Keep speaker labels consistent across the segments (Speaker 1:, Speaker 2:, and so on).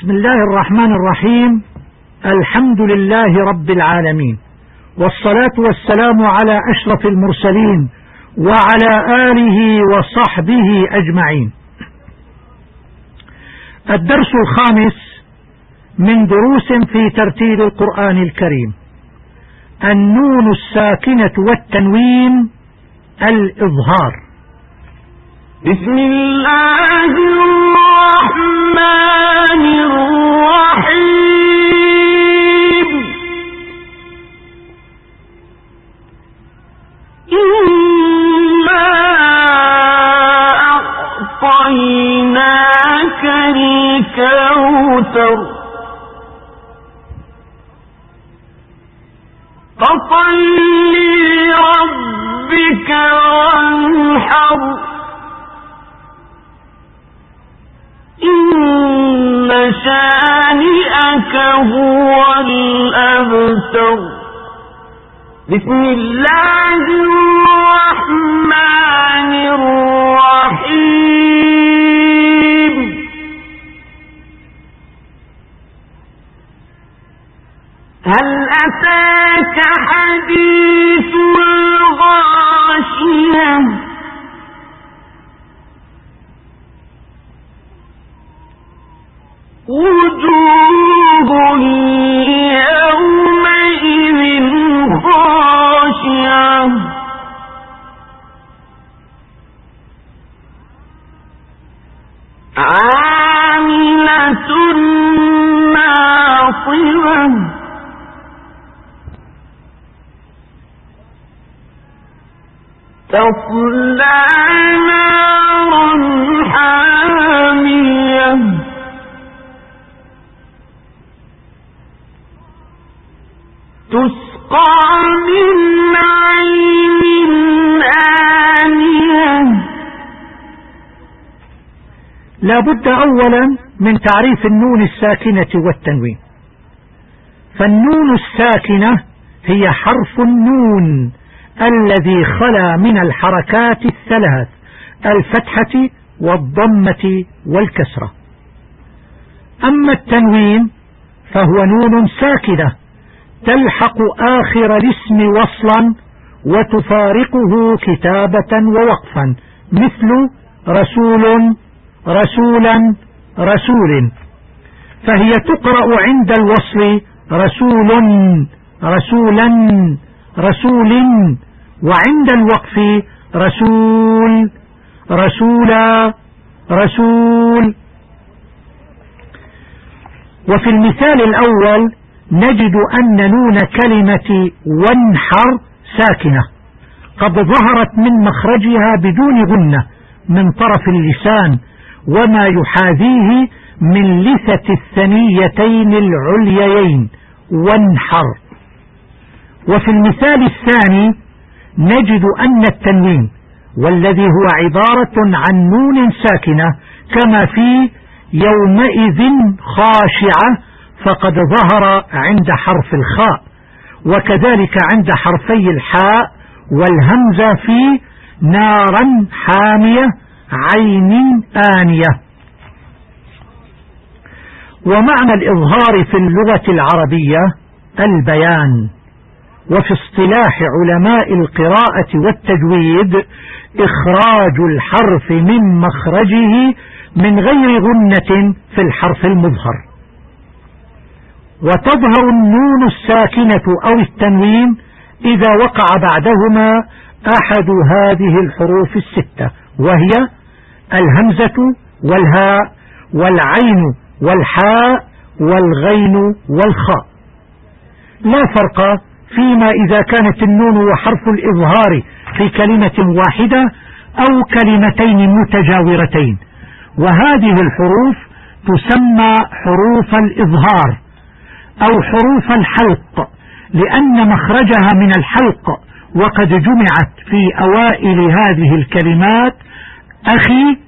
Speaker 1: بسم الله الرحمن الرحيم. الحمد لله رب العالمين. والصلاة والسلام على أشرف المرسلين وعلى آله وصحبه أجمعين. الدرس الخامس من دروس في ترتيل القرآن الكريم. النون الساكنة والتنوين الإظهار.
Speaker 2: بسم الله الرحمن الرحيم. إنا أعطيناك الكوثر. فصل لربك وانحر. شانئك هو الأبتر. بسم الله الرحمن الرحيم. هل أتاك حديث الغاشية؟ وجوه يومئذ خاشعة. عاملة ناصبة. تصلى
Speaker 1: لا بد أولا من تعريف النون الساكنة والتنوين. فالنون الساكنة هي حرف النون الذي خلا من الحركات الثلاث الفتحة والضمة والكسرة. أما التنوين فهو نون ساكنة تلحق آخر الاسم وصلا وتفارقه كتابة ووقفا مثل رسول رسولا رسول. فهي تقرأ عند الوصل رسول رسولا رسول وعند الوقف رسول رسولا رسول. وفي المثال الأول نجد أن نون كلمة وانحر ساكنة قد ظهرت من مخرجها بدون غنة من طرف اللسان وما يحاذيه من لثة الثنيتين العليين وانحر. وفي المثال الثاني نجد أن التنوين والذي هو عبارة عن نون ساكنة كما في يومئذ خاشعة فقد ظهر عند حرف الخاء وكذلك عند حرفي الحاء والهمزة في نارا حامية عين آنية. ومعنى الإظهار في اللغة العربية البيان. وفي اصطلاح علماء القراءة والتجويد إخراج الحرف من مخرجه من غير غنة في الحرف المظهر. وتظهر النون الساكنة أو التنوين إذا وقع بعدهما أحد هذه الحروف الستة وهي الهمزة والهاء والعين والحاء والغين والخاء. لا فرق فيما إذا كانت النون وحرف الإظهار في كلمة واحدة أو كلمتين متجاورتين وهذه الحروف تسمى حروف الإظهار أو حروف الحلق لأن مخرجها من الحلق وقد جمعت في أوائل هذه الكلمات أخي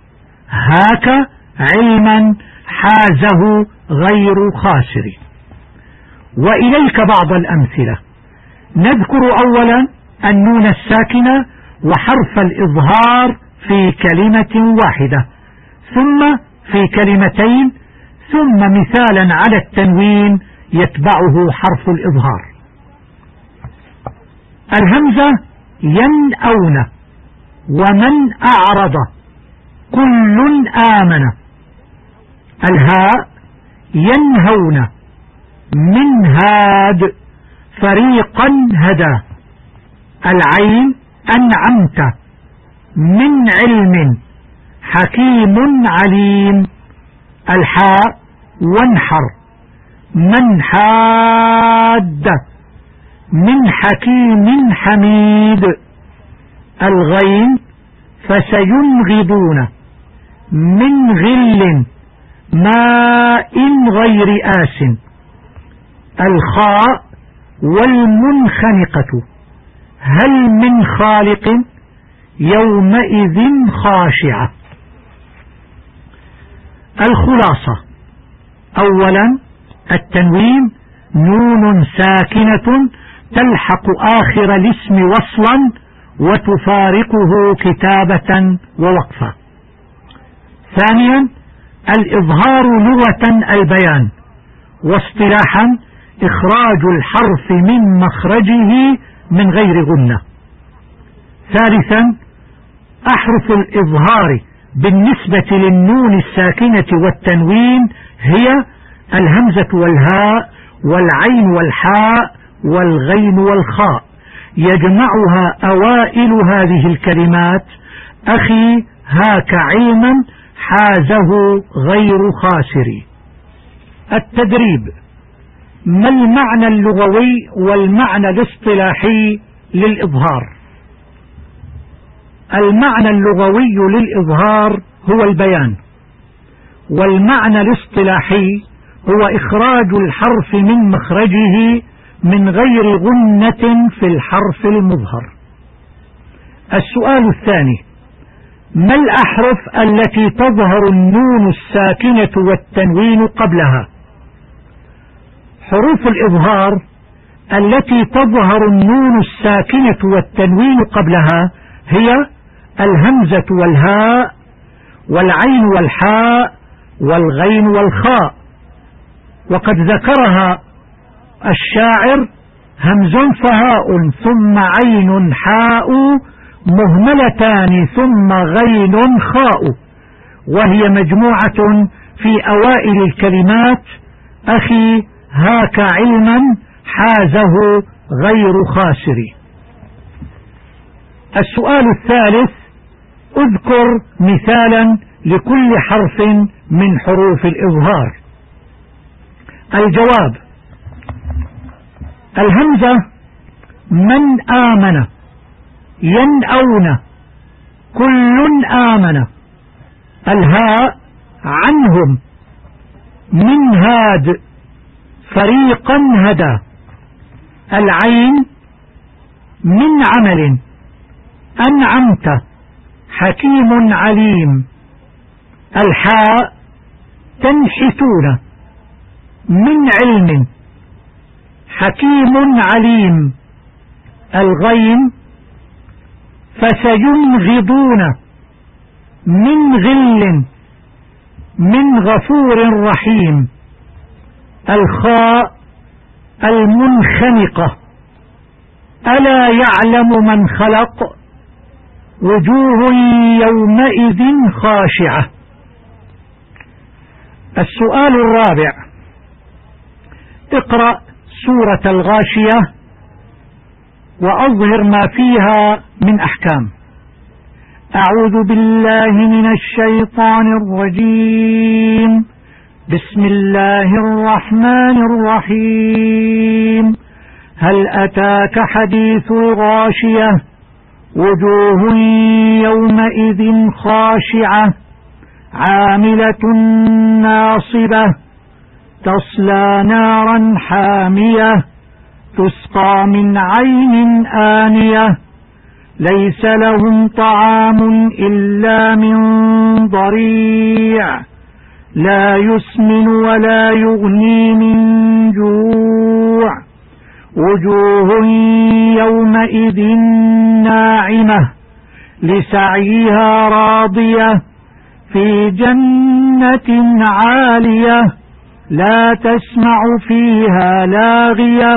Speaker 1: هاك علما حازه غير خاسر. وإليك بعض الأمثلة. نذكر أولا النون الساكنة وحرف الإظهار في كلمة واحدة. ثم في كلمتين ثم مثالا على التنوين يتبعه حرف الإظهار. الهمزة ينأون ومن أعرض. كل آمن. الهاء ينهون. من هاد فريقا هدى. العين أنعمت. من علم حكيم عليم. الحاء وانحر. من حاد. من حكيم حميد. الغين فسينغضون. من غل ماء غير آس. الخاء والمنخنقة. هل من خالق؟ يومئذ خاشعة. الخلاصة. أولا التنوين نون ساكنة تلحق آخر الاسم وصلا وتفارقه كتابة ووقفا. ثانيا الإظهار لغة البيان واصطلاحا إخراج الحرف من مخرجه من غير غنة. ثالثا أحرف الإظهار بالنسبة للنون الساكنة والتنوين هي الهمزة والهاء والعين والحاء والغين والخاء. يجمعها أوائل هذه الكلمات. أخي هاك علما حازه غير خاسر. التدريب. ما المعنى اللغوي والمعنى الاصطلاحي للإظهار؟ المعنى اللغوي للإظهار هو البيان. والمعنى الاصطلاحي هو إخراج الحرف من مخرجه من غير غنة في الحرف المظهر. السؤال الثاني. ما الأحرف التي تظهر النون الساكنة والتنوين قبلها؟ حروف الإظهار التي تظهر النون الساكنة والتنوين قبلها هي الهمزة والهاء والعين والحاء والغين والخاء. وقد ذكرها الشاعر همز فهاء ثم عين حاء مهملتان ثم غين خاء وهي مجموعة في أوائل الكلمات أخي هاك علما حازه غير خاسر. السؤال الثالث أذكر مثالا لكل حرف من حروف الإظهار. الجواب الهمزة من آمن. ينأون كل آمن. الهاء عنهم. من هاد فريقا هدى. العين من عمل. أنعمت. حكيم عليم. الحاء تنحتون. من علم. حكيم عليم. الغين فسينغضون من غل من غفور رحيم. الخاء المنخنقة ألا يعلم من خلق؟ وجوه يومئذ خاشعة. السؤال الرابع. اقرأ سورة الغاشية. وأظهر ما فيها من أحكام. أعوذ بالله من الشيطان الرجيم. بسم الله الرحمن الرحيم. هل أتاك حديث الغاشية؟ وجوه يومئذ خاشعة. عاملة ناصبة. تصلى نارا حامية. تسقى من عين آنية ليس لهم طعام إلا من ضريع لا يسمن ولا يغني من جوع وجوه يومئذ ناعمة لسعيها راضية في جنة عالية لا تسمع فيها لاغية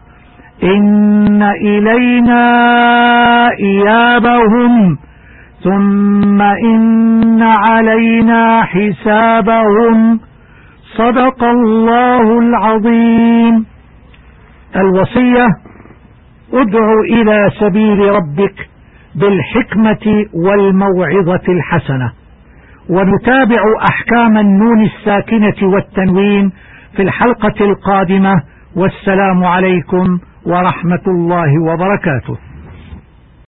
Speaker 1: إن إلينا إيابهم ثم إن علينا حسابهم صدق الله العظيم الوصية ادع إلى سبيل ربك بالحكمة والموعظة الحسنة ونتابع أحكام النون الساكنة والتنوين في الحلقة القادمة والسلام عليكم ورحمة الله وبركاته.